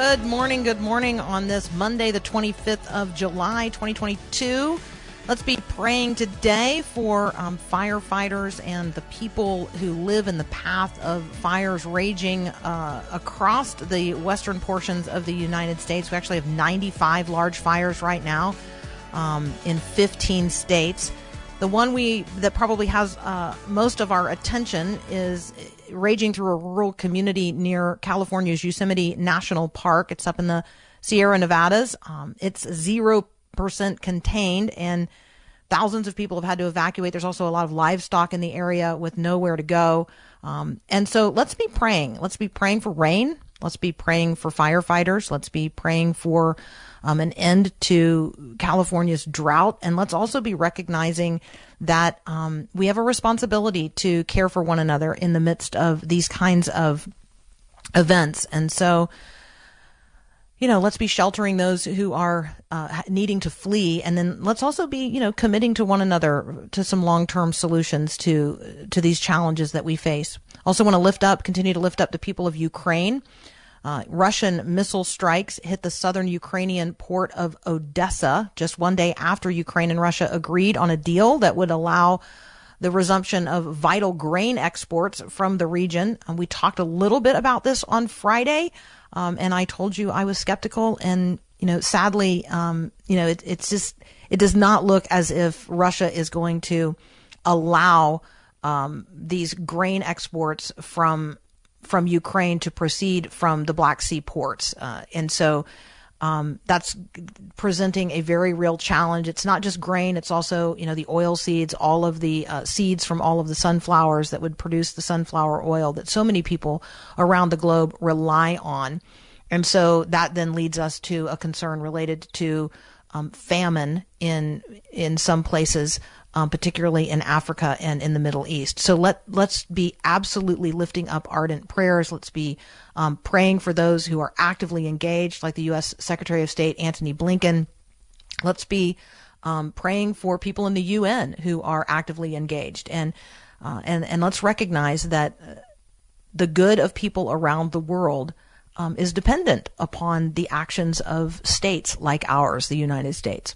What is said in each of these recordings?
Good morning, good morning on this Monday, the 25th of July, 2022. Let's be praying today for um, firefighters and the people who live in the path of fires raging uh, across the western portions of the United States. We actually have 95 large fires right now um, in 15 states. The one we that probably has uh, most of our attention is raging through a rural community near California's Yosemite National Park. It's up in the Sierra Nevadas. Um, it's zero percent contained, and thousands of people have had to evacuate. There's also a lot of livestock in the area with nowhere to go. Um, and so let's be praying. Let's be praying for rain. Let's be praying for firefighters. Let's be praying for um, an end to California's drought. And let's also be recognizing that um, we have a responsibility to care for one another in the midst of these kinds of events. And so, you know, let's be sheltering those who are uh, needing to flee, and then let's also be, you know, committing to one another to some long-term solutions to to these challenges that we face. Also, want to lift up, continue to lift up the people of Ukraine. Uh, Russian missile strikes hit the southern Ukrainian port of Odessa just one day after Ukraine and Russia agreed on a deal that would allow the resumption of vital grain exports from the region. And we talked a little bit about this on Friday. Um, and I told you I was skeptical, and you know, sadly, um, you know, it, it's just it does not look as if Russia is going to allow um, these grain exports from from Ukraine to proceed from the Black Sea ports, uh, and so. Um, that's presenting a very real challenge. It's not just grain; it's also, you know, the oil seeds, all of the uh, seeds from all of the sunflowers that would produce the sunflower oil that so many people around the globe rely on. And so that then leads us to a concern related to um, famine in in some places, um, particularly in Africa and in the Middle East. So let let's be absolutely lifting up ardent prayers. Let's be um, praying for those who are actively engaged, like the U.S. Secretary of State Antony Blinken. Let's be um, praying for people in the UN who are actively engaged, and uh, and and let's recognize that uh, the good of people around the world um, is dependent upon the actions of states like ours, the United States.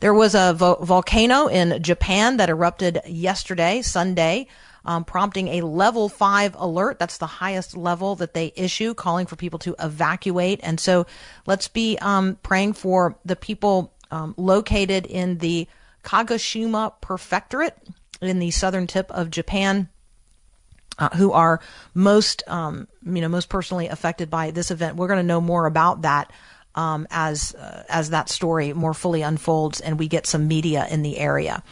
There was a vo- volcano in Japan that erupted yesterday, Sunday, um, prompting a level five alert. That's the highest level that they issue, calling for people to evacuate. And so let's be um, praying for the people um, located in the Kagoshima Prefectorate in the southern tip of Japan uh, who are most, um, you know, most personally affected by this event. We're going to know more about that um, as uh, as that story more fully unfolds and we get some media in the area.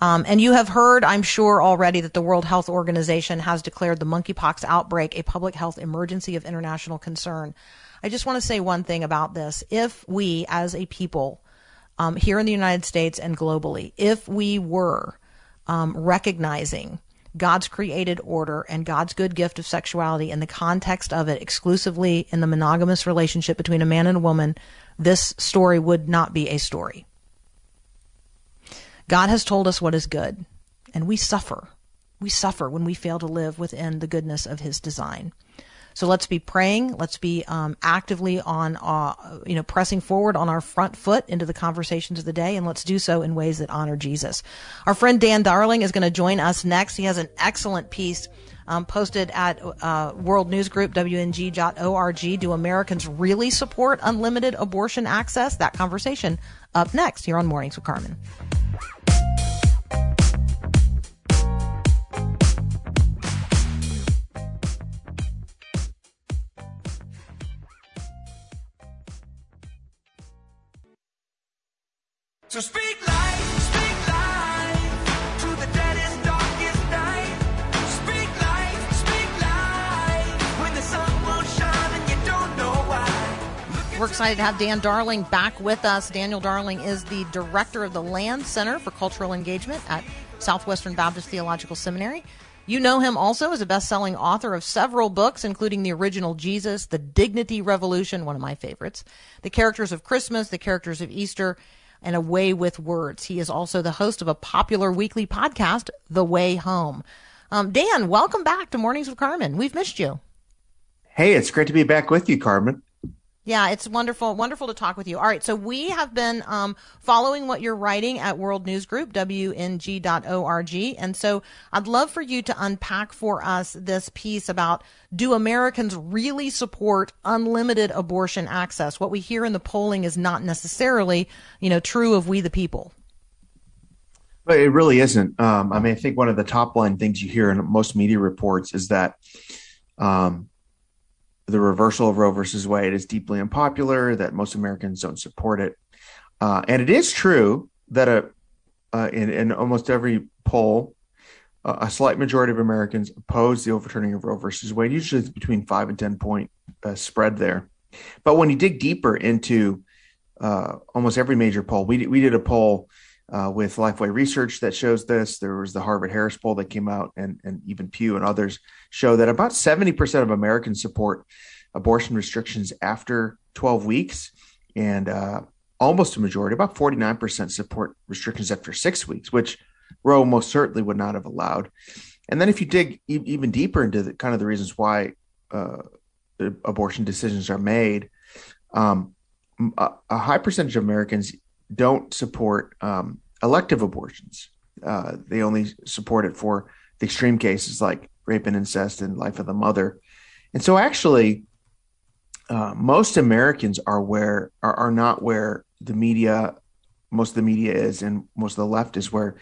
Um, and you have heard, I'm sure, already that the World Health Organization has declared the monkeypox outbreak a public health emergency of international concern. I just want to say one thing about this. If we, as a people, um, here in the United States and globally, if we were um, recognizing God's created order and God's good gift of sexuality in the context of it exclusively in the monogamous relationship between a man and a woman, this story would not be a story. God has told us what is good, and we suffer. We suffer when we fail to live within the goodness of His design. So let's be praying. Let's be um, actively on, uh, you know, pressing forward on our front foot into the conversations of the day, and let's do so in ways that honor Jesus. Our friend Dan Darling is going to join us next. He has an excellent piece. Um, posted at uh, World News Group, WNG.org. Do Americans really support unlimited abortion access? That conversation up next here on Mornings with Carmen. So speak life, speak life to the deadest, darkest night. Speak life, speak life when the sun won't shine and you don't know why. We're excited to have Dan Darling back with us. Daniel Darling is the director of the Land Center for Cultural Engagement at Southwestern Baptist Theological Seminary. You know him also as a best selling author of several books, including The Original Jesus, The Dignity Revolution, one of my favorites, The Characters of Christmas, The Characters of Easter, and A Way with Words. He is also the host of a popular weekly podcast, The Way Home. Um, Dan, welcome back to Mornings with Carmen. We've missed you. Hey, it's great to be back with you, Carmen. Yeah, it's wonderful, wonderful to talk with you. All right, so we have been um, following what you're writing at World News Group, WNG.org. And so I'd love for you to unpack for us this piece about do Americans really support unlimited abortion access? What we hear in the polling is not necessarily, you know, true of we the people. But it really isn't. Um, I mean, I think one of the top line things you hear in most media reports is that um, the reversal of Roe versus Wade is deeply unpopular, that most Americans don't support it. Uh, and it is true that a, uh, in, in almost every poll, uh, a slight majority of Americans oppose the overturning of Roe versus Wade. Usually it's between five and 10 point uh, spread there. But when you dig deeper into uh, almost every major poll, we, we did a poll uh, with Lifeway Research that shows this. There was the Harvard Harris poll that came out, and, and even Pew and others show that about 70% of Americans support abortion restrictions after 12 weeks, and uh, almost a majority, about 49%, support restrictions after six weeks, which Roe most certainly would not have allowed. And then if you dig e- even deeper into the kind of the reasons why uh, abortion decisions are made, um, a, a high percentage of Americans don't support um, elective abortions. Uh, they only support it for the extreme cases like rape and incest and life of the mother. And so, actually, uh, most Americans are where are, are not where the media, most of the media is, and most of the left is where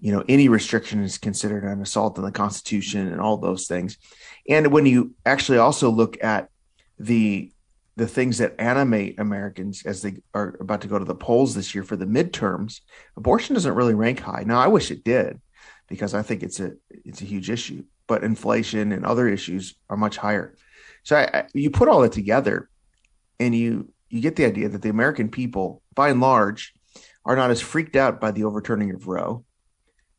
you know any restriction is considered an assault on the Constitution and all those things. And when you actually also look at the the things that animate Americans as they are about to go to the polls this year for the midterms, abortion doesn't really rank high. Now, I wish it did, because I think it's a it's a huge issue. But inflation and other issues are much higher. So I, I, you put all that together, and you you get the idea that the American people, by and large, are not as freaked out by the overturning of Roe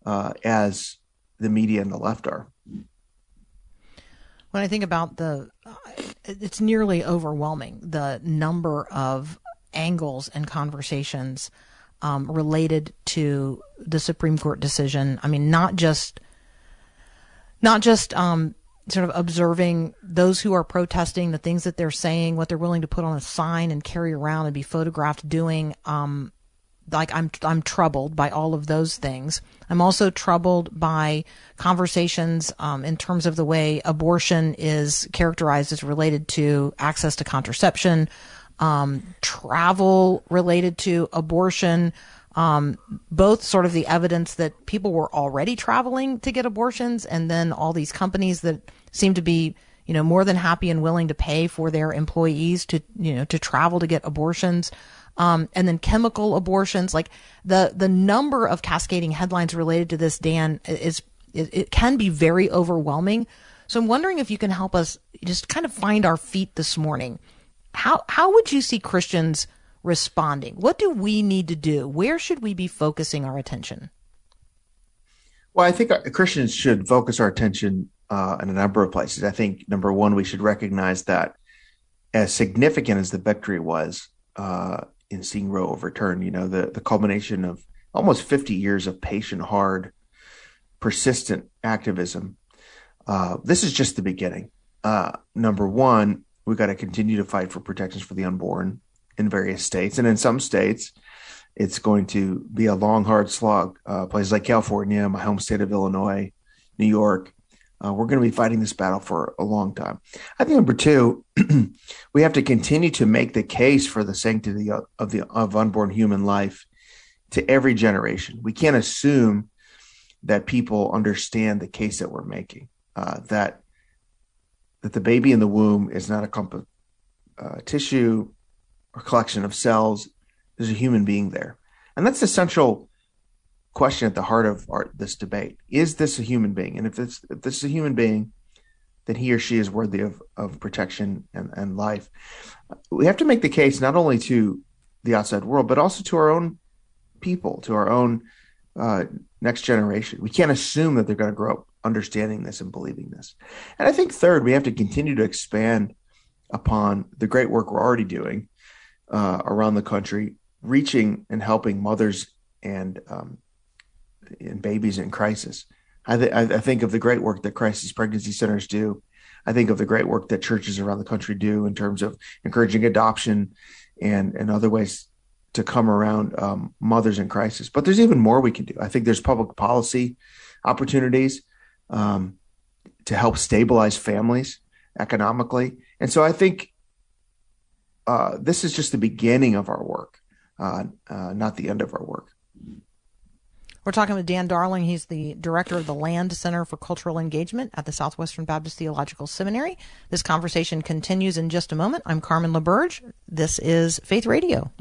uh, as the media and the left are. When I think about the, it's nearly overwhelming the number of angles and conversations um, related to the Supreme Court decision. I mean, not just, not just um, sort of observing those who are protesting, the things that they're saying, what they're willing to put on a sign and carry around and be photographed doing. Um, like I'm I'm troubled by all of those things. I'm also troubled by conversations um, in terms of the way abortion is characterized as related to access to contraception, um, travel related to abortion. Um, both sort of the evidence that people were already traveling to get abortions, and then all these companies that seem to be you know more than happy and willing to pay for their employees to you know to travel to get abortions um, and then chemical abortions. Like the the number of cascading headlines related to this, Dan, is it, it can be very overwhelming. So I'm wondering if you can help us just kind of find our feet this morning. How how would you see Christians responding? What do we need to do? Where should we be focusing our attention? Well, I think Christians should focus our attention uh, in a number of places. I think number one, we should recognize that as significant as the victory was, uh, in seeing Roe overturned. You know, the the culmination of almost 50 years of patient, hard, persistent activism. Uh, this is just the beginning. Uh, number one, we've got to continue to fight for protections for the unborn in various states, and in some states, it's going to be a long, hard slog. Uh, places like California, my home state of Illinois, New York, uh, we're going to be fighting this battle for a long time. I think number two, we have to continue to make the case for the sanctity of the of unborn human life to every generation. We can't assume that people understand the case that we're making. Uh, that that the baby in the womb is not a of uh, tissue or collection of cells. There's a human being there. And that's the central question at the heart of our, this debate. Is this a human being? And if, it's, if this is a human being, then he or she is worthy of, of protection and, and life. We have to make the case not only to the outside world, but also to our own people, to our own uh, next generation. We can't assume that they're going to grow up understanding this and believing this. And I think third, we have to continue to expand upon the great work we're already doing uh, around the country, reaching and helping mothers and um, and babies in crisis. I, th- I think of the great work that crisis pregnancy centers do. I think of the great work that churches around the country do in terms of encouraging adoption and and other ways to come around um, mothers in crisis. But there's even more we can do. I think there's public policy opportunities um, to help stabilize families economically. And so I think uh, this is just the beginning of our work, uh, uh, not the end of our work. We're talking with Dan Darling. He's the director of the Land Center for Cultural Engagement at the Southwestern Baptist Theological Seminary. This conversation continues in just a moment. I'm Carmen LaBerge. This is Faith Radio.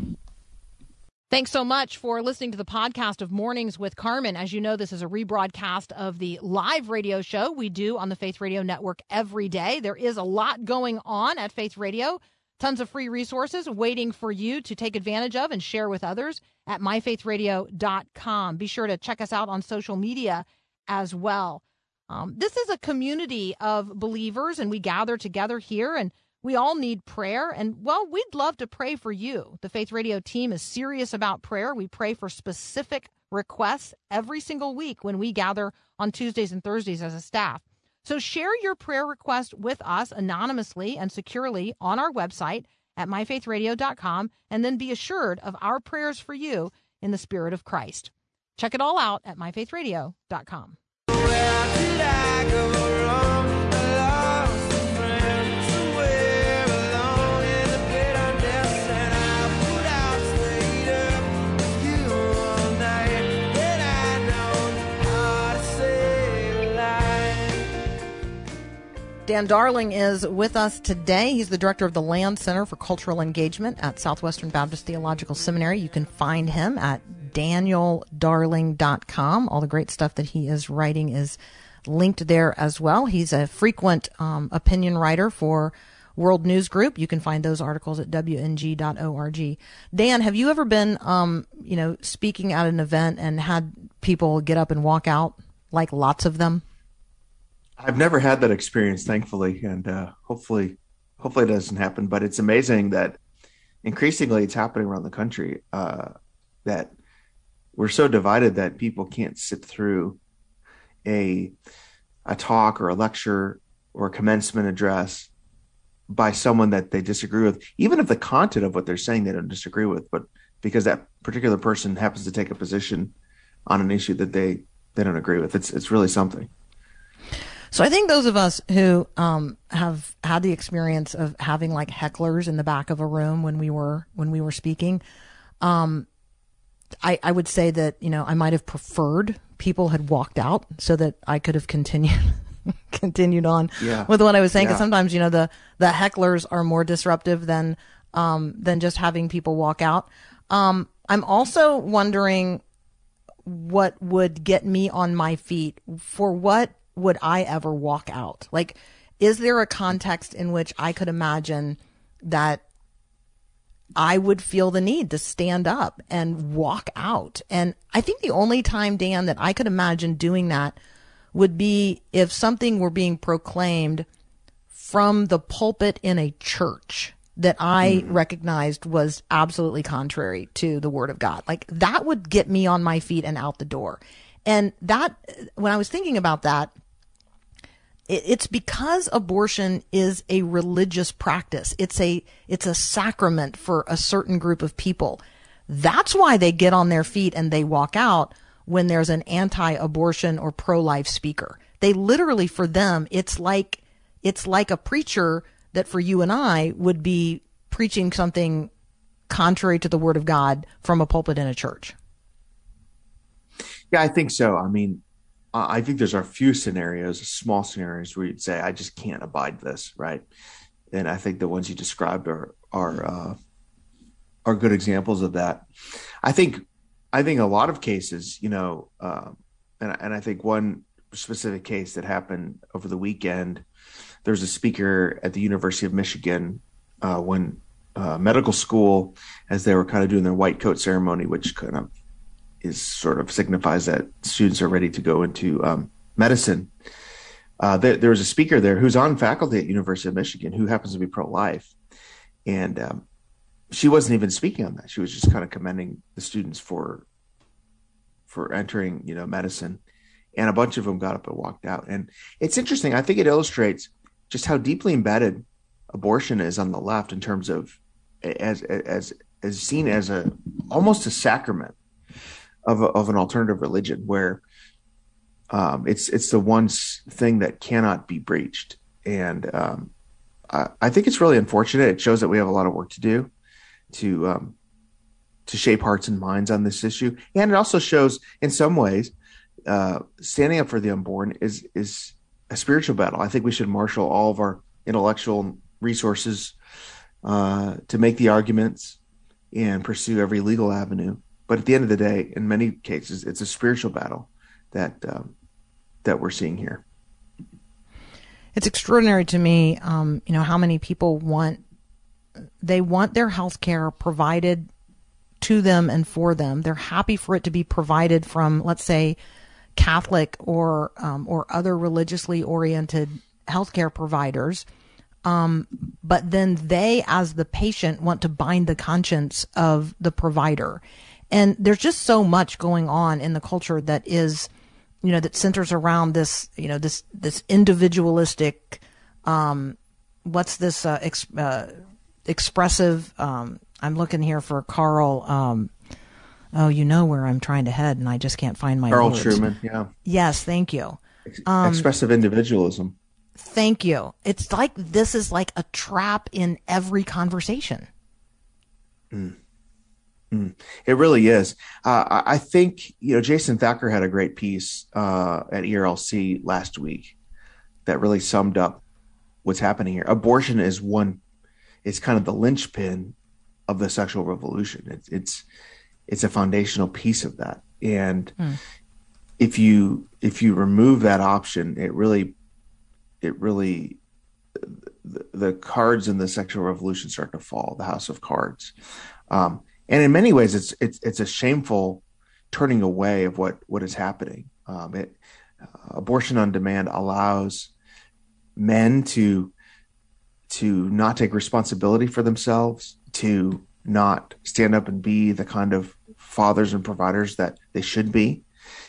Thanks so much for listening to the podcast of Mornings with Carmen. As you know, this is a rebroadcast of the live radio show we do on the Faith Radio Network every day. There is a lot going on at Faith Radio. Tons of free resources waiting for you to take advantage of and share with others at myfaithradio.com. Be sure to check us out on social media as well. Um, this is a community of believers, and we gather together here, and we all need prayer. And well, we'd love to pray for you. The Faith Radio team is serious about prayer. We pray for specific requests every single week when we gather on Tuesdays and Thursdays as a staff. So share your prayer request with us anonymously and securely on our website at myfaithradio.com and then be assured of our prayers for you in the spirit of Christ. Check it all out at myfaithradio.com. Dan Darling is with us today. He's the director of the Land Center for Cultural Engagement at Southwestern Baptist Theological Seminary. You can find him at danieldarling.com. All the great stuff that he is writing is linked there as well. He's a frequent um, opinion writer for World News Group. You can find those articles at wng.org. Dan, have you ever been, um, you know, speaking at an event and had people get up and walk out, like lots of them? I've never had that experience, thankfully, and uh, hopefully, hopefully it doesn't happen. But it's amazing that increasingly it's happening around the country. Uh, that we're so divided that people can't sit through a a talk or a lecture or a commencement address by someone that they disagree with, even if the content of what they're saying they don't disagree with, but because that particular person happens to take a position on an issue that they they don't agree with. It's it's really something. So I think those of us who um, have had the experience of having like hecklers in the back of a room when we were when we were speaking, um, I, I would say that you know I might have preferred people had walked out so that I could have continued continued on Yeah. with what I was saying. Because Yeah. sometimes you know the the hecklers are more disruptive than um, than just having people walk out. Um, I'm also wondering what would get me on my feet for what would I ever walk out? Like, is there a context in which I could imagine that I would feel the need to stand up and walk out? And I think the only time, Dan, that I could imagine doing that would be if something were being proclaimed from the pulpit in a church that I hmm. recognized was absolutely contrary to the word of God. Like that would get me on my feet and out the door. And that, when I was thinking about that, it's because abortion is a religious practice. It's a, it's a sacrament for a certain group of people. That's why they get on their feet and they walk out when there's an anti-abortion or pro-life speaker. They literally, for them, it's like, it's like a preacher that for you and I would be preaching something contrary to the word of God from a pulpit in a church. Yeah, I think so. I mean, I think there's a few scenarios, small scenarios where you'd say, I just can't abide this, right? And I think the ones you described are are uh, are good examples of that. I think I think a lot of cases, you know, um, and and I think one specific case that happened over the weekend. There's a speaker at the University of Michigan uh, when uh, medical school, as they were kind of doing their white coat ceremony, which kind of is sort of signifies that students are ready to go into um, medicine. Uh, there, there was a speaker there who's on faculty at University of Michigan who happens to be pro-life, and um, she wasn't even speaking on that. She was just kind of commending the students for for entering, you know, medicine, and a bunch of them got up and walked out. And it's interesting. I think it illustrates just how deeply embedded abortion is on the left in terms of as as as seen as a almost a sacrament of a, of an alternative religion where um, it's it's the one thing that cannot be breached, and um, I, I, think it's really unfortunate. It shows that we have a lot of work to do to um, to shape hearts and minds on this issue, and it also shows, in some ways, uh, standing up for the unborn is is a spiritual battle. I think we should marshal all of our intellectual resources uh, to make the arguments and pursue every legal avenue. But at the end of the day, in many cases, it's a spiritual battle that um, that we're seeing here. It's extraordinary to me, um, you know, how many people want they want their health care provided to them and for them. They're happy for it to be provided from, let's say, Catholic or um, or other religiously oriented healthcare providers. Um, but then they, as the patient, want to bind the conscience of the provider. And there's just so much going on in the culture that is, you know, that centers around this, you know, this this individualistic, um, what's this uh, ex- uh, expressive? Um, I'm looking here for Carl. Um, oh, you know where I'm trying to head, and I just can't find my Carl words. Trueman, yeah. Yes, thank you. Um, Expressive individualism. Thank you. It's like this is like a trap in every conversation. Mm. Mm. It really is. Uh, I think you know Jason Thacker had a great piece uh, at ERLC last week that really summed up what's happening here. Abortion is one. It's kind of the linchpin of the sexual revolution. It's it's it's a foundational piece of that. And mm. if you if you remove that option, it really it really the, the, cards in the sexual revolution start to fall. The house of cards, um, and in many ways, it's it's it's a shameful turning away of what what is happening. Um, it uh, abortion on demand allows men to to not take responsibility for themselves, to not stand up and be the kind of fathers and providers that they should be.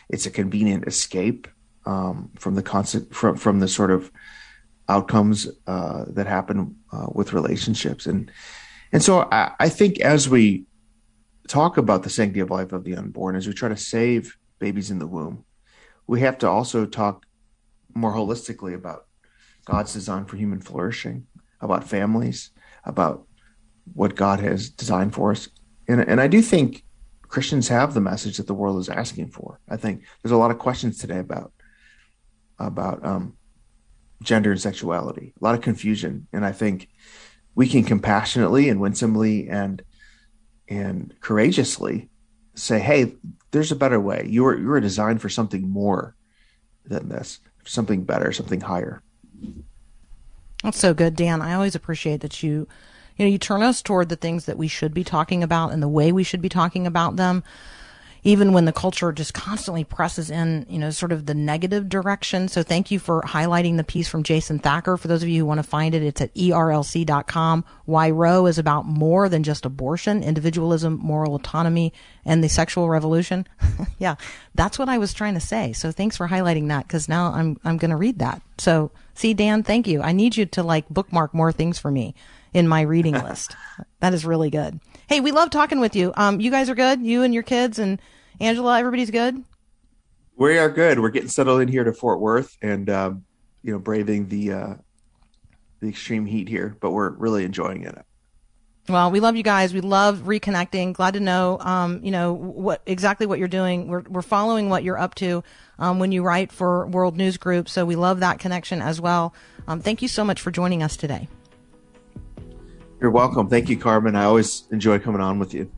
It's a convenient escape um, from the constant from from the sort of outcomes uh, that happen uh, with relationships and and so I, I, think as we talk about the sanctity of life of the unborn as we try to save babies in the womb. We have to also talk more holistically about god's design for human flourishing about families about what god has designed for us. And, and i do think christians have the message that the world is asking for. I think there's a lot of questions today about about um, gender and sexuality, a lot of confusion. And I think we can compassionately and winsomely and and courageously say, "Hey, there's a better way. You are you are designed for something more than this, something better, something higher." That's so good, Dan. I always appreciate that you, you know, you turn us toward the things that we should be talking about and the way we should be talking about them even when the culture just constantly presses in, you know, sort of the negative direction. So thank you for highlighting the piece from Jason Thacker. For those of you who want to find it, it's at erlc.com. Why Roe is about more than just abortion, individualism, moral autonomy, and the sexual revolution. yeah, that's what I was trying to say. So thanks for highlighting that because now I'm, I'm going to read that. So see, Dan, thank you. I need you to like bookmark more things for me in my reading list. that is really good. Hey, we love talking with you. Um, you guys are good. You and your kids and Angela, everybody's good. We are good. We're getting settled in here to Fort Worth, and um, you know, braving the uh, the extreme heat here, but we're really enjoying it. Well, we love you guys. We love reconnecting. Glad to know, um, you know, what exactly what you're doing. We're we're following what you're up to um, when you write for World News Group. So we love that connection as well. Um, thank you so much for joining us today. You're welcome. Thank you, Carmen. I always enjoy coming on with you.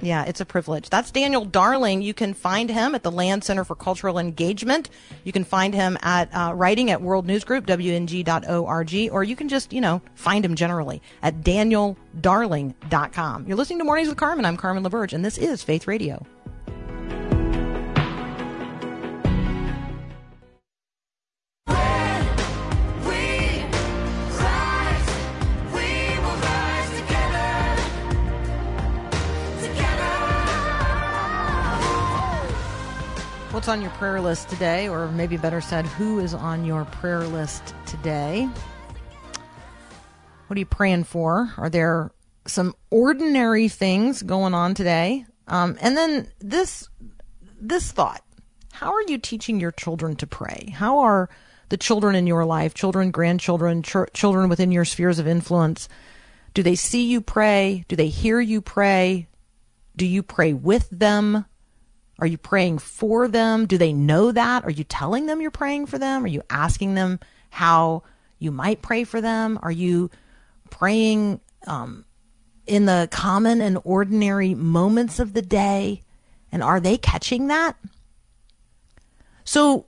Yeah, it's a privilege. That's Daniel Darling. You can find him at the Land Center for Cultural Engagement. You can find him at uh, writing at World News Group, WNG.org, or you can just, you know, find him generally at danieldarling.com. You're listening to Mornings with Carmen. I'm Carmen LaBerge, and this is Faith Radio. What's on your prayer list today, or maybe better said, who is on your prayer list today? What are you praying for? Are there some ordinary things going on today? Um, and then this this thought: How are you teaching your children to pray? How are the children in your life, children, grandchildren, ch- children within your spheres of influence? Do they see you pray? Do they hear you pray? Do you pray with them? Are you praying for them? Do they know that? Are you telling them you're praying for them? Are you asking them how you might pray for them? Are you praying um, in the common and ordinary moments of the day? And are they catching that? So,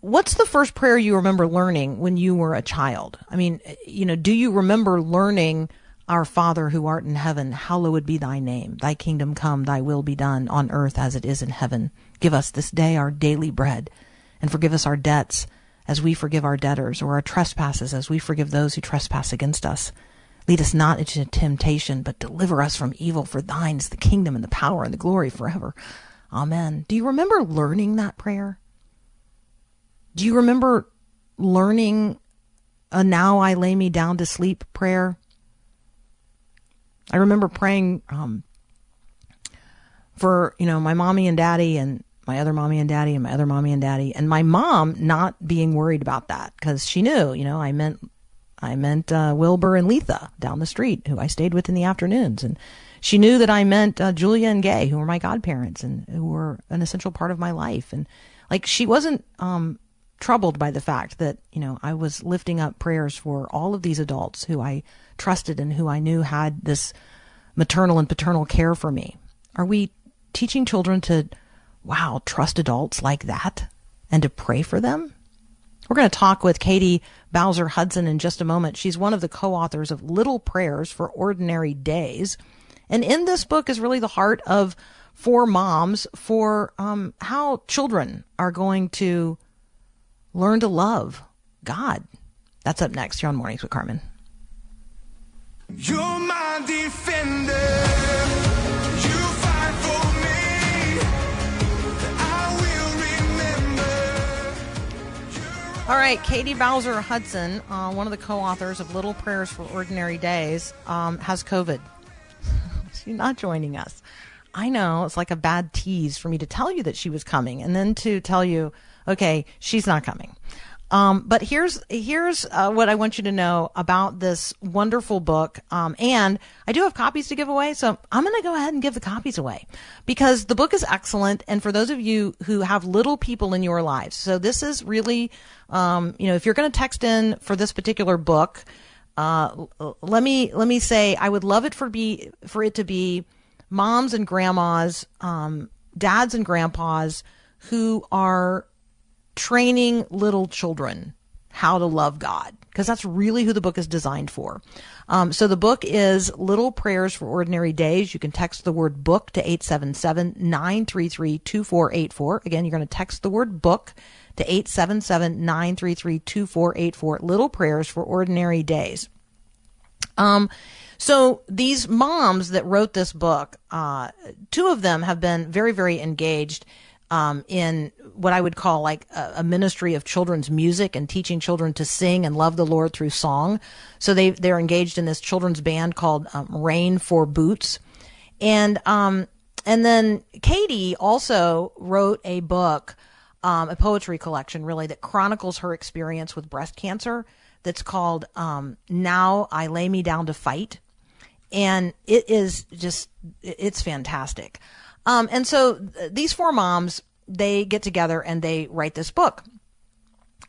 what's the first prayer you remember learning when you were a child? I mean, you know, do you remember learning our Father who art in heaven, hallowed be thy name, thy kingdom come, thy will be done on earth as it is in heaven. Give us this day our daily bread and forgive us our debts as we forgive our debtors or our trespasses as we forgive those who trespass against us. Lead us not into temptation, but deliver us from evil. For thine is the kingdom and the power and the glory forever. Amen. Do you remember learning that prayer? Do you remember learning a now I lay me down to sleep prayer? I remember praying um, for, you know, my mommy and daddy and my other mommy and daddy and my other mommy and daddy. And my mom not being worried about that because she knew, you know, I meant I meant uh, Wilbur and Letha down the street who I stayed with in the afternoons. And she knew that I meant uh, Julia and Gay who were my godparents and who were an essential part of my life. And like she wasn't um troubled by the fact that, you know, I was lifting up prayers for all of these adults who I trusted and who I knew had this maternal and paternal care for me. Are we teaching children to, wow, trust adults like that and to pray for them? We're going to talk with Katie Bowser Hudson in just a moment. She's one of the co authors of Little Prayers for Ordinary Days. And in this book is really the heart of for moms for um, how children are going to learn to love God. That's up next here on Mornings with Carmen. You're my defender. You fight for me. I will remember. All right, Katie Bowser Hudson, uh, one of the co authors of Little Prayers for Ordinary Days, um, has COVID. She's not joining us. I know it's like a bad tease for me to tell you that she was coming and then to tell you, okay, she's not coming. Um, but here's here's uh, what I want you to know about this wonderful book. Um, and I do have copies to give away, so I'm going to go ahead and give the copies away because the book is excellent. And for those of you who have little people in your lives, so this is really, um, you know, if you're going to text in for this particular book, uh, let me let me say I would love it for be for it to be moms and grandmas, um, dads and grandpas who are training little children how to love God, because that's really who the book is designed for. Um, so the book is Little Prayers for Ordinary Days. You can text the word book to 877 933 2484. Again, you're going to text the word book to 877 933 2484. Little Prayers for Ordinary Days. Um, so these moms that wrote this book, uh, two of them have been very, very engaged um, in what I would call like a, a ministry of children's music and teaching children to sing and love the Lord through song. So they they're engaged in this children's band called um, Rain for Roots, and um, and then Katie also wrote a book, um, a poetry collection, really that chronicles her experience with breast cancer. That's called um, "Now I Lay Me Down to Fight." and it is just it's fantastic. Um, and so th- these four moms they get together and they write this book,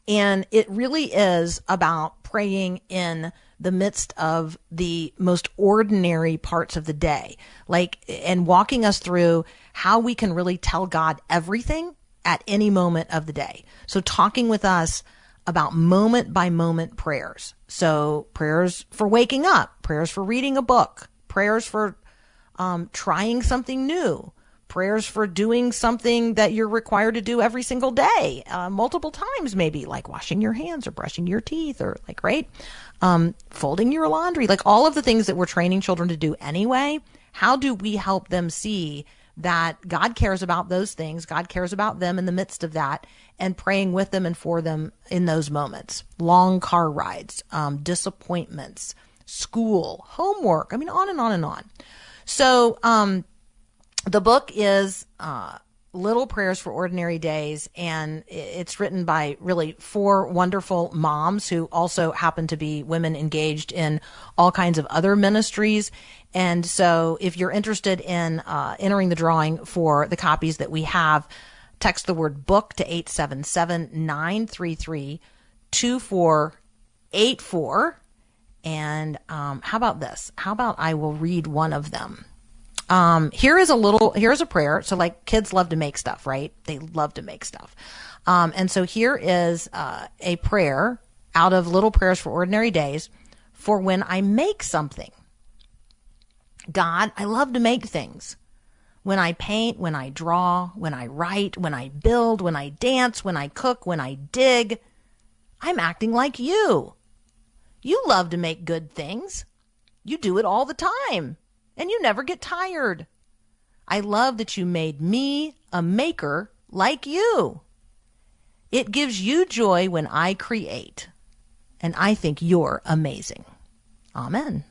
and it really is about praying in the midst of the most ordinary parts of the day, like, and walking us through how we can really tell God everything at any moment of the day. So talking with us about moment by moment prayers. So prayers for waking up, prayers for reading a book, prayers for um, trying something new, prayers for doing something that you're required to do every single day, uh, multiple times, maybe like washing your hands or brushing your teeth or like, right? Um, folding your laundry, like all of the things that we're training children to do anyway. How do we help them see that God cares about those things? God cares about them in the midst of that and praying with them and for them in those moments. Long car rides, um, disappointments, school, homework. I mean, on and on and on. So, um, the book is uh, Little Prayers for Ordinary Days, and it's written by really four wonderful moms who also happen to be women engaged in all kinds of other ministries. And so, if you're interested in uh, entering the drawing for the copies that we have, text the word book to 877 933 2484. And um, how about this? How about I will read one of them? Um, here is a little, here's a prayer. So like kids love to make stuff, right? They love to make stuff. Um, and so here is uh, a prayer out of Little Prayers for Ordinary Days for when I make something. God, I love to make things. When I paint, when I draw, when I write, when I build, when I dance, when I cook, when I dig, I'm acting like you. You love to make good things. You do it all the time, and you never get tired. I love that you made me a maker like you. It gives you joy when I create, and I think you're amazing. Amen.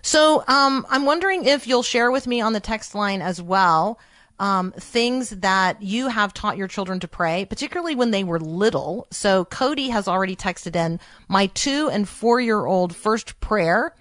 So um, I'm wondering if you'll share with me on the text line as well um, things that you have taught your children to pray, particularly when they were little. So Cody has already texted in my two and four year old first prayer.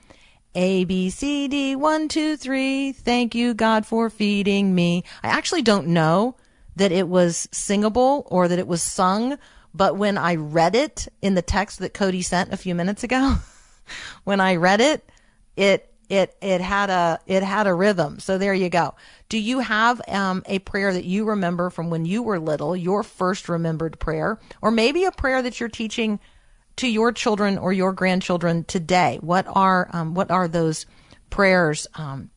A, B, C, D, one, two, three. Thank you, God, for feeding me. I actually don't know that it was singable or that it was sung, but when I read it in the text that Cody sent a few minutes ago, when I read it, it it it had a it had a rhythm. So there you go. Do you have um, a prayer that you remember from when you were little, your first remembered prayer, or maybe a prayer that you're teaching to your children or your grandchildren today? What are um, what are those prayers? Um,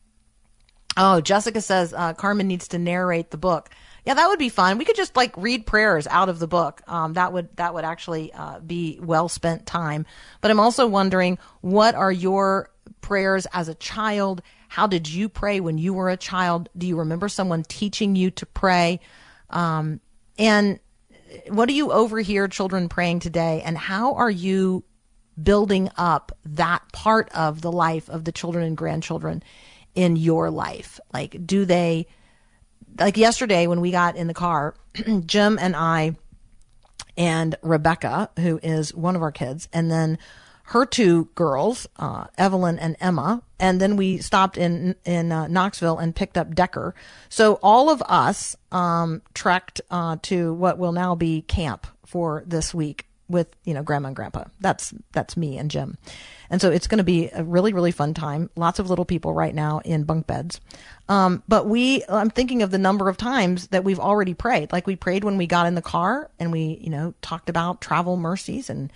oh, Jessica says uh, Carmen needs to narrate the book. Yeah, that would be fun. We could just like read prayers out of the book. Um, that would that would actually uh, be well spent time. But I'm also wondering, what are your prayers as a child? How did you pray when you were a child? Do you remember someone teaching you to pray? Um, and what do you overhear children praying today? And how are you building up that part of the life of the children and grandchildren in your life? Like, do they, like yesterday when we got in the car, Jim and I and Rebecca, who is one of our kids, and then her two girls, uh, Evelyn and Emma, and then we stopped in in uh, Knoxville and picked up Decker. So all of us um, trekked uh, to what will now be camp for this week with you know Grandma and Grandpa. That's that's me and Jim, and so it's going to be a really really fun time. Lots of little people right now in bunk beds. Um, but we, I'm thinking of the number of times that we've already prayed. Like we prayed when we got in the car and we, you know, talked about travel mercies and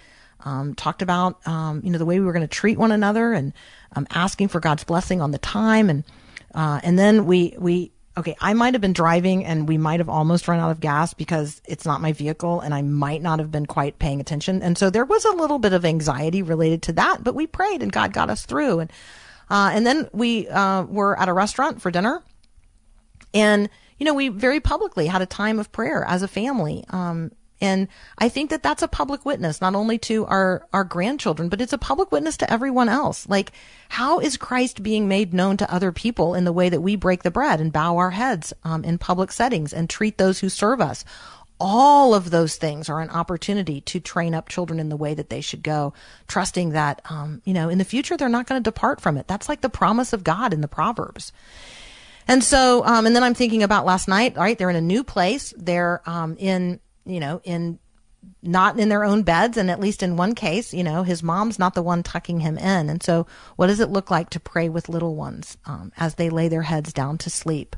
um, talked about um, you know the way we were going to treat one another and um, asking for God's blessing on the time and uh, and then we we okay I might have been driving and we might have almost run out of gas because it's not my vehicle and I might not have been quite paying attention. And so there was a little bit of anxiety related to that but we prayed and God got us through. And uh, and then we uh, were at a restaurant for dinner and you know we very publicly had a time of prayer as a family. Um, and I think that that's a public witness, not only to our, our grandchildren, but it's a public witness to everyone else. Like, how is Christ being made known to other people in the way that we break the bread and bow our heads um, in public settings and treat those who serve us? All of those things are an opportunity to train up children in the way that they should go, trusting that, um, you know, in the future they're not going to depart from it. That's like the promise of God in the Proverbs. And so, um, and then I'm thinking about last night, right? They're in a new place. They're, um, in you know, in not in their own beds. And at least in one case, you know, his mom's not the one tucking him in. And so, what does it look like to pray with little ones um, as they lay their heads down to sleep?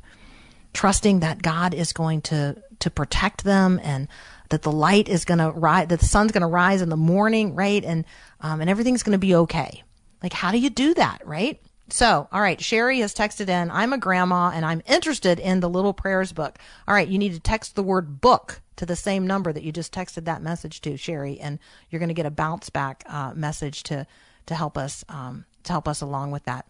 Trusting that God is going to, to protect them and that the light is going to rise, that the sun's going to rise in the morning, right? And, um, and everything's going to be okay. Like, how do you do that, right? So, all right, Sherry has texted in, I'm a grandma and I'm interested in the Little Prayers book. All right, you need to text the word book to the same number that you just texted that message to, Sherry, and you're going to get a bounce back uh, message to to help us um, to help us along with that.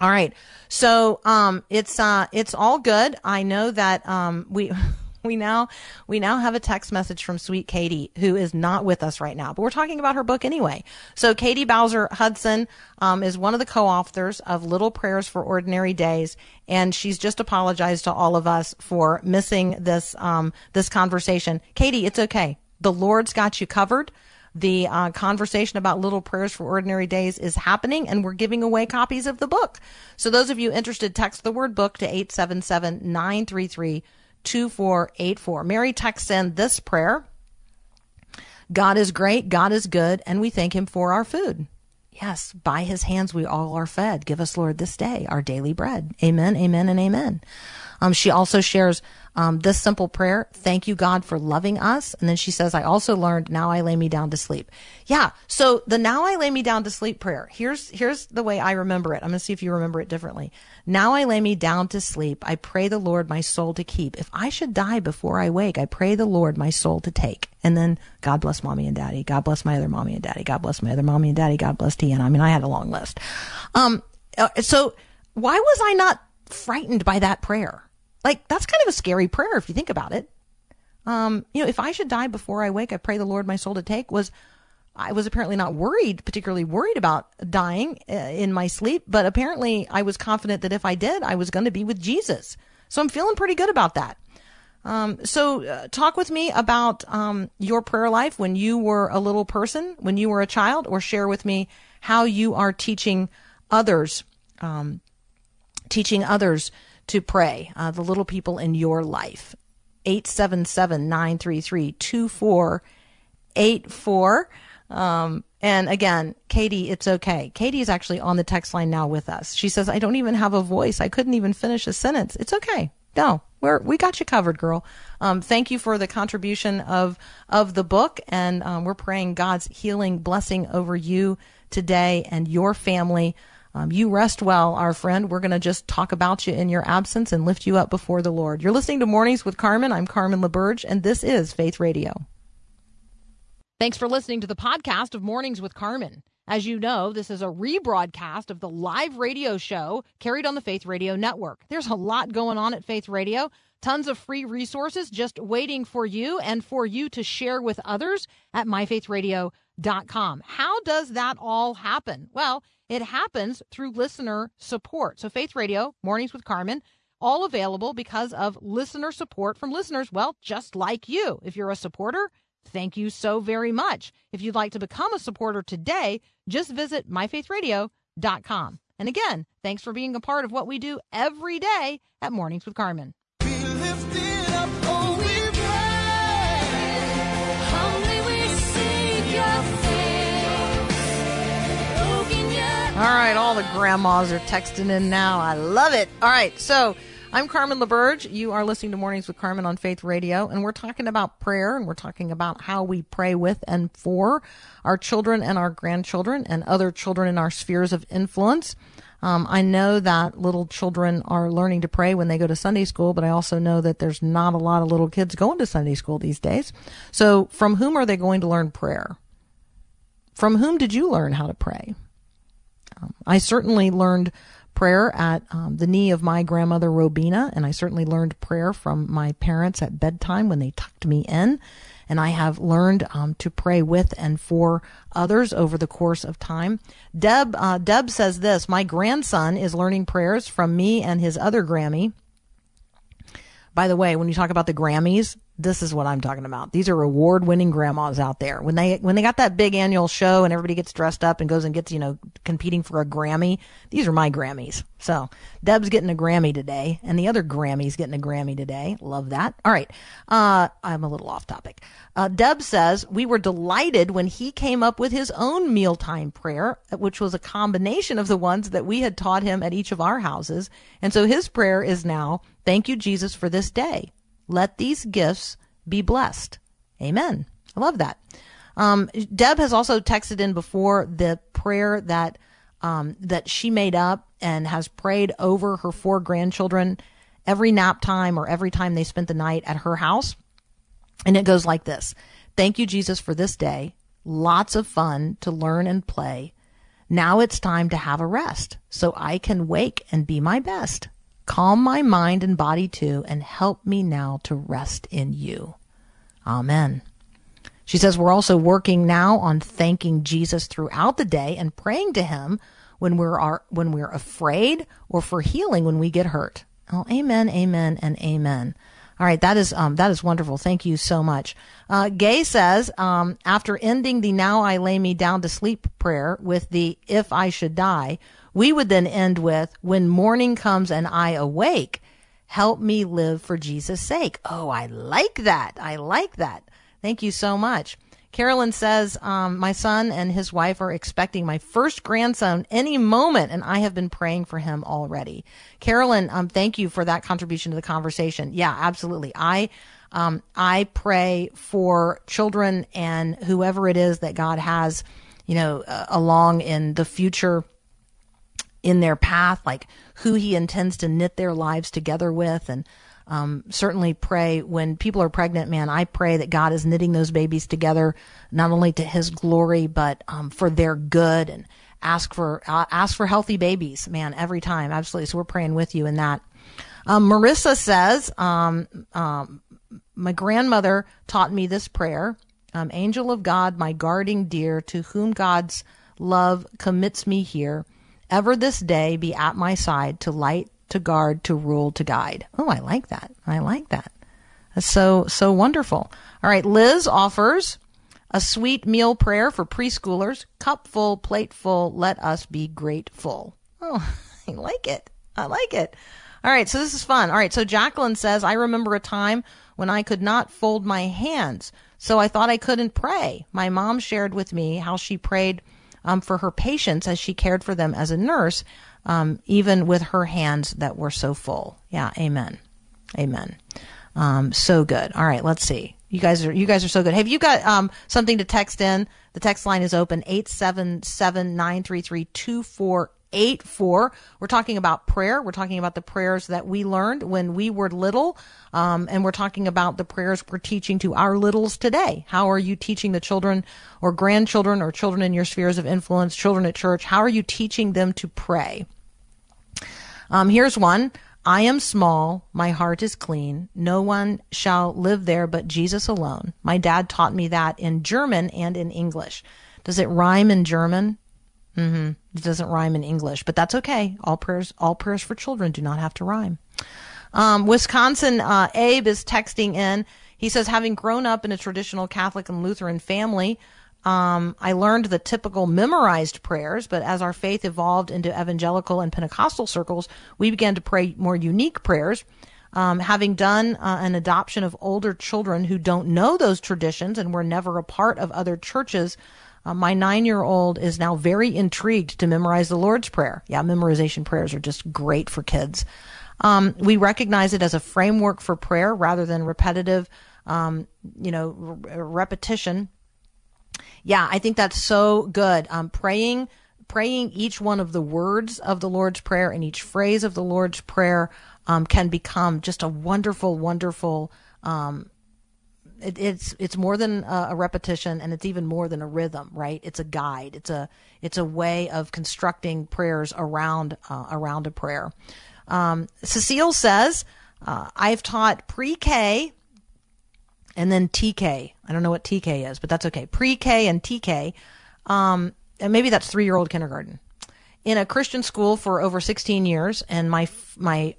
All right, so um, it's uh, it's all good. I know that um, we. we now we now have a text message from sweet Katie who is not with us right now, but we're talking about her book anyway. So Katie Bowser Hutchinson um, is one of the co-authors of Little Prayers for Ordinary Days, and she's just apologized to all of us for missing this um, this conversation. Katie, it's okay. The Lord's got you covered. The uh, conversation about little prayers for ordinary days is happening, and we're giving away copies of the book. So, those of you interested, text the word book to 877 933 2484. Mary texts in this prayer God is great, God is good, and we thank him for our food. Yes, by his hands we all are fed. Give us, Lord, this day our daily bread. Amen, amen, and amen. Um, she also shares um, this simple prayer Thank you, God, for loving us. And then she says, I also learned, now I lay me down to sleep. Yeah. So the now I lay me down to sleep prayer, here's, here's the way I remember it. I'm to see if you remember it differently. Now I lay me down to sleep. I pray the Lord my soul to keep. If I should die before I wake, I pray the Lord my soul to take. And then God bless mommy and daddy. God bless my other mommy and daddy. God bless my other mommy and daddy. God bless Tiana. I mean, I had a long list. Um, uh, so why was I not frightened by that prayer? Like, that's kind of a scary prayer if you think about it. Um, you know, if I should die before I wake, I pray the Lord my soul to take was, I was apparently not worried, particularly worried about dying uh, in my sleep, but apparently I was confident that if I did, I was going to be with Jesus. So I'm feeling pretty good about that. Um, so uh, talk with me about um, your prayer life when you were a little person, when you were a child, or share with me how you are teaching others, um, teaching others to pray, uh, the little people in your life. 877 933 2484. Um, and again, Katie, it's okay. Katie is actually on the text line now with us. She says, I don't even have a voice. I couldn't even finish a sentence. It's okay. No, we're, we got you covered, girl. Um, thank you for the contribution of, of the book. And, um, we're praying God's healing blessing over you today and your family. Um, you rest well, our friend. We're going to just talk about you in your absence and lift you up before the Lord. You're listening to Mornings with Carmen. I'm Carmen LaBerge, and this is Faith Radio. Thanks for listening to the podcast of Mornings with Carmen. As you know, this is a rebroadcast of the live radio show carried on the Faith Radio Network. There's a lot going on at Faith Radio. Tons of free resources just waiting for you and for you to share with others at myfaithradio.com. How does that all happen? Well, it happens through listener support. So, Faith Radio, Mornings with Carmen, all available because of listener support from listeners, well, just like you. If you're a supporter, thank you so very much. If you'd like to become a supporter today, just visit myfaithradio.com. And again, thanks for being a part of what we do every day at Mornings with Carmen. All right, all the grandmas are texting in now. I love it. All right, so I'm Carmen LaBerge. You are listening to Mornings with Carmen on Faith Radio, and we're talking about prayer, and we're talking about how we pray with and for our children and our grandchildren and other children in our spheres of influence. Um, I know that little children are learning to pray when they go to Sunday school, but I also know that there's not a lot of little kids going to Sunday school these days. So, from whom are they going to learn prayer? From whom did you learn how to pray? Um, I certainly learned prayer at um, the knee of my grandmother Robina, and I certainly learned prayer from my parents at bedtime when they tucked me in. And I have learned um, to pray with and for others over the course of time. Deb, uh, Deb says this: My grandson is learning prayers from me and his other Grammy. By the way, when you talk about the Grammys, This is what I'm talking about. These are award-winning grandmas out there. When they when they got that big annual show and everybody gets dressed up and goes and gets you know competing for a Grammy. These are my Grammys. So Deb's getting a Grammy today, and the other Grammy's getting a Grammy today. Love that. All right, uh, I'm a little off topic. Uh, Deb says we were delighted when he came up with his own mealtime prayer, which was a combination of the ones that we had taught him at each of our houses, and so his prayer is now, "Thank you, Jesus, for this day." Let these gifts be blessed. Amen. I love that. Um, Deb has also texted in before the prayer that um, that she made up and has prayed over her four grandchildren every nap time or every time they spent the night at her house. And it goes like this Thank you, Jesus, for this day. Lots of fun to learn and play. Now it's time to have a rest so I can wake and be my best. Calm my mind and body too, and help me now to rest in you. Amen. She says we're also working now on thanking Jesus throughout the day and praying to him when we're are, when we're afraid or for healing when we get hurt. Oh, amen, amen, and amen. All right, that is um, that is wonderful. Thank you so much. Uh, Gay says um, after ending the "Now I lay me down to sleep" prayer with the "If I should die," we would then end with "When morning comes and I awake, help me live for Jesus' sake." Oh, I like that. I like that. Thank you so much. Carolyn says, um, my son and his wife are expecting my first grandson any moment, and I have been praying for him already. Carolyn, um, thank you for that contribution to the conversation. Yeah, absolutely. I, um, I pray for children and whoever it is that God has, you know, uh, along in the future in their path, like who he intends to knit their lives together with. And um, certainly pray when people are pregnant, man, I pray that God is knitting those babies together, not only to his glory, but um, for their good and ask for, uh, ask for healthy babies, man, every time. Absolutely. So we're praying with you in that. Um, Marissa says, um, um, my grandmother taught me this prayer. Um, Angel of God, my guarding dear, to whom God's love commits me here, ever this day be at my side to light, to guard, to rule, to guide. Oh, I like that. I like that. That's so, so wonderful. All right. Liz offers a sweet meal prayer for preschoolers. Cup full, plate full. Let us be grateful. Oh, I like it. I like it. All right. So this is fun. All right. So Jacqueline says, I remember a time when I could not fold my hands. So I thought I couldn't pray. My mom shared with me how she prayed um, for her patients as she cared for them as a nurse um, even with her hands that were so full. Yeah, amen, amen. Um, so good. All right, let's see. You guys are you guys are so good. Have you got um, something to text in? The text line is open eight seven seven nine three three two four eight four. We're talking about prayer. We're talking about the prayers that we learned when we were little, um, and we're talking about the prayers we're teaching to our littles today. How are you teaching the children or grandchildren or children in your spheres of influence, children at church? How are you teaching them to pray? Um, here's one. I am small, my heart is clean. No one shall live there but Jesus alone. My dad taught me that in German and in English. Does it rhyme in German? Mm-hmm. It doesn't rhyme in English, but that's okay. All prayers, all prayers for children do not have to rhyme. Um, Wisconsin, uh, Abe is texting in. He says, having grown up in a traditional Catholic and Lutheran family, um, I learned the typical memorized prayers, but as our faith evolved into evangelical and Pentecostal circles, we began to pray more unique prayers. Um, having done uh, an adoption of older children who don't know those traditions and were never a part of other churches, uh, my nine year old is now very intrigued to memorize the Lord's Prayer. Yeah, memorization prayers are just great for kids. Um, we recognize it as a framework for prayer rather than repetitive, um, you know, repetition yeah, I think that's so good. Um, praying, praying each one of the words of the Lord's Prayer and each phrase of the Lord's Prayer um, can become just a wonderful, wonderful. It, it's it's more than a, a repetition, and it's even more than a rhythm, right? It's a guide. It's a it's a way of constructing prayers around uh, around a prayer. Um, Cecile says, uh, "I've taught pre-K and then TK. I don't know what TK is, but that's okay. Pre-K and TK, um, and maybe that's three-year-old kindergarten in a Christian school for over 16 years, and my my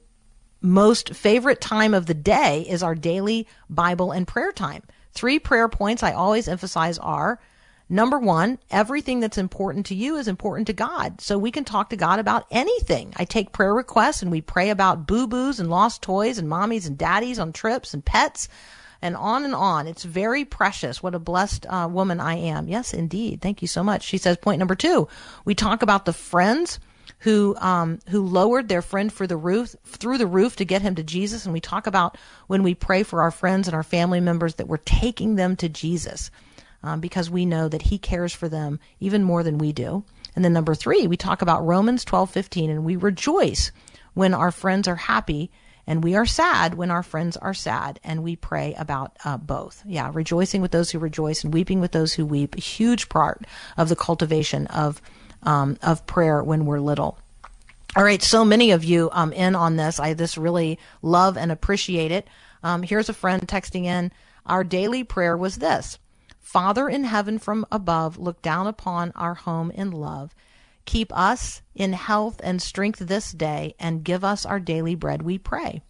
most favorite time of the day is our daily Bible and prayer time. Three prayer points I always emphasize are number one, everything that's important to you is important to God. So we can talk to God about anything. I take prayer requests and we pray about boo boos and lost toys and mommies and daddies on trips and pets and on and on. It's very precious. What a blessed uh, woman I am. Yes, indeed. Thank you so much. She says, point number two, we talk about the friends who um, who lowered their friend for the roof through the roof to get him to Jesus, and we talk about when we pray for our friends and our family members that we're taking them to Jesus um, because we know that He cares for them even more than we do. And then number three, we talk about Romans twelve fifteen, and we rejoice when our friends are happy. And we are sad when our friends are sad, and we pray about uh, both. Yeah, rejoicing with those who rejoice and weeping with those who weep. A huge part of the cultivation of um, of prayer when we're little. All right, so many of you um, in on this. I just really love and appreciate it. Um, here's a friend texting in. Our daily prayer was this Father in heaven from above, look down upon our home in love. Keep us in health and strength this day, and give us our daily bread, we pray.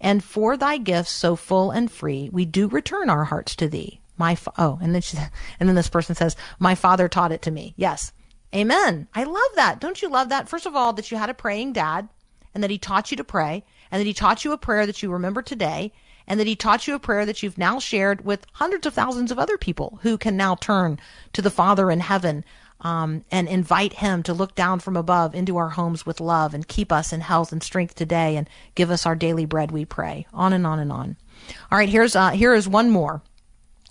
And for thy gifts so full and free, we do return our hearts to thee. My fa- oh, and then she, and then this person says, "My father taught it to me." Yes, Amen. I love that. Don't you love that? First of all, that you had a praying dad and that he taught you to pray and that he taught you a prayer that you remember today and that he taught you a prayer that you've now shared with hundreds of thousands of other people who can now turn to the Father in heaven um, and invite him to look down from above into our homes with love and keep us in health and strength today and give us our daily bread, we pray. On and on and on. All right, here's uh, here is one more.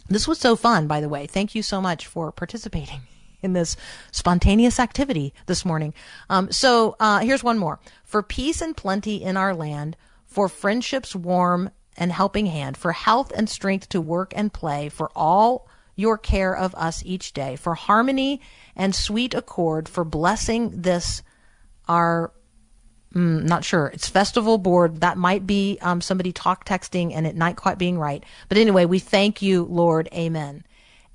This was so fun, by the way. Thank you so much for participating in this spontaneous activity this morning. Um, so uh, here's one more. For peace and plenty in our land, for friendships warm and helping hand, for health and strength to work and play, for all your care of us each day, for harmony and sweet accord, for blessing this our mm, not sure. It's festival board. That might be um, somebody talk texting and it not quite being right. But anyway, we thank you, Lord. Amen.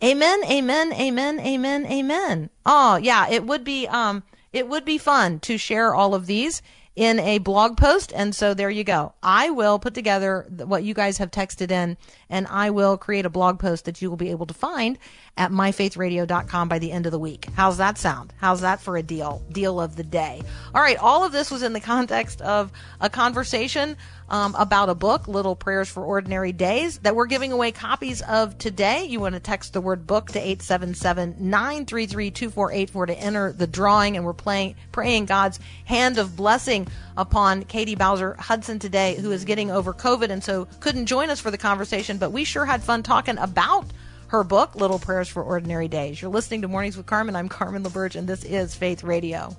Amen, amen, amen, amen, amen. Oh, yeah, it would be um it would be fun to share all of these in a blog post and so there you go. I will put together what you guys have texted in and I will create a blog post that you will be able to find at myfaithradio.com by the end of the week. How's that sound? How's that for a deal? Deal of the day. All right, all of this was in the context of a conversation um, about a book, Little Prayers for Ordinary Days, that we're giving away copies of today. You want to text the word book to 877 933 2484 to enter the drawing, and we're playing, praying God's hand of blessing upon Katie Bowser Hutchinson today, who is getting over COVID and so couldn't join us for the conversation, but we sure had fun talking about her book, Little Prayers for Ordinary Days. You're listening to Mornings with Carmen. I'm Carmen LaBerge, and this is Faith Radio.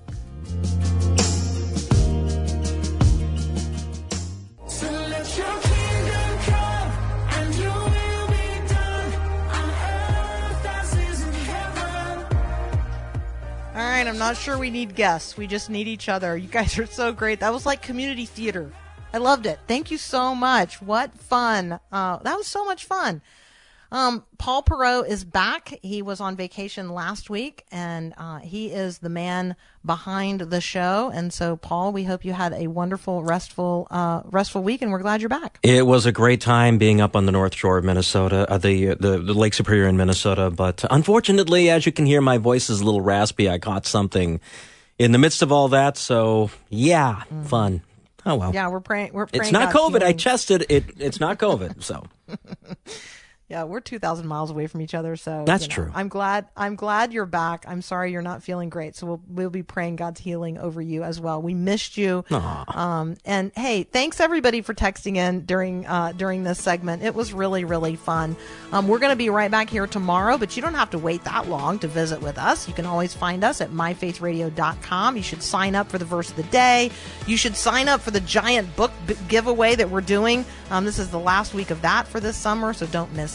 All right, I'm not sure we need guests. We just need each other. You guys are so great. That was like community theater. I loved it. Thank you so much. What fun. Uh, that was so much fun. Um, Paul Perot is back. He was on vacation last week, and uh, he is the man behind the show. And so, Paul, we hope you had a wonderful, restful, uh, restful week, and we're glad you're back. It was a great time being up on the North Shore of Minnesota, uh, the, the the Lake Superior in Minnesota. But unfortunately, as you can hear, my voice is a little raspy. I caught something in the midst of all that. So yeah, fun. Oh well. Yeah, we're praying. We're praying. It's not COVID. I tested it. It's not COVID. So Yeah, we're two thousand miles away from each other, so That's you know, true. I'm glad. I'm glad you're back. I'm sorry you're not feeling great, so we'll we'll be praying God's healing over you as well. We missed you. Um, and hey, thanks everybody for texting in during uh, during this segment. It was really really fun. Um, we're going to be right back here tomorrow, but you don't have to wait that long to visit with us. You can always find us at myfaithradio.com. You should sign up for the verse of the day. You should sign up for the giant book b- giveaway that we're doing. Um, this is the last week of that for this summer, so don't miss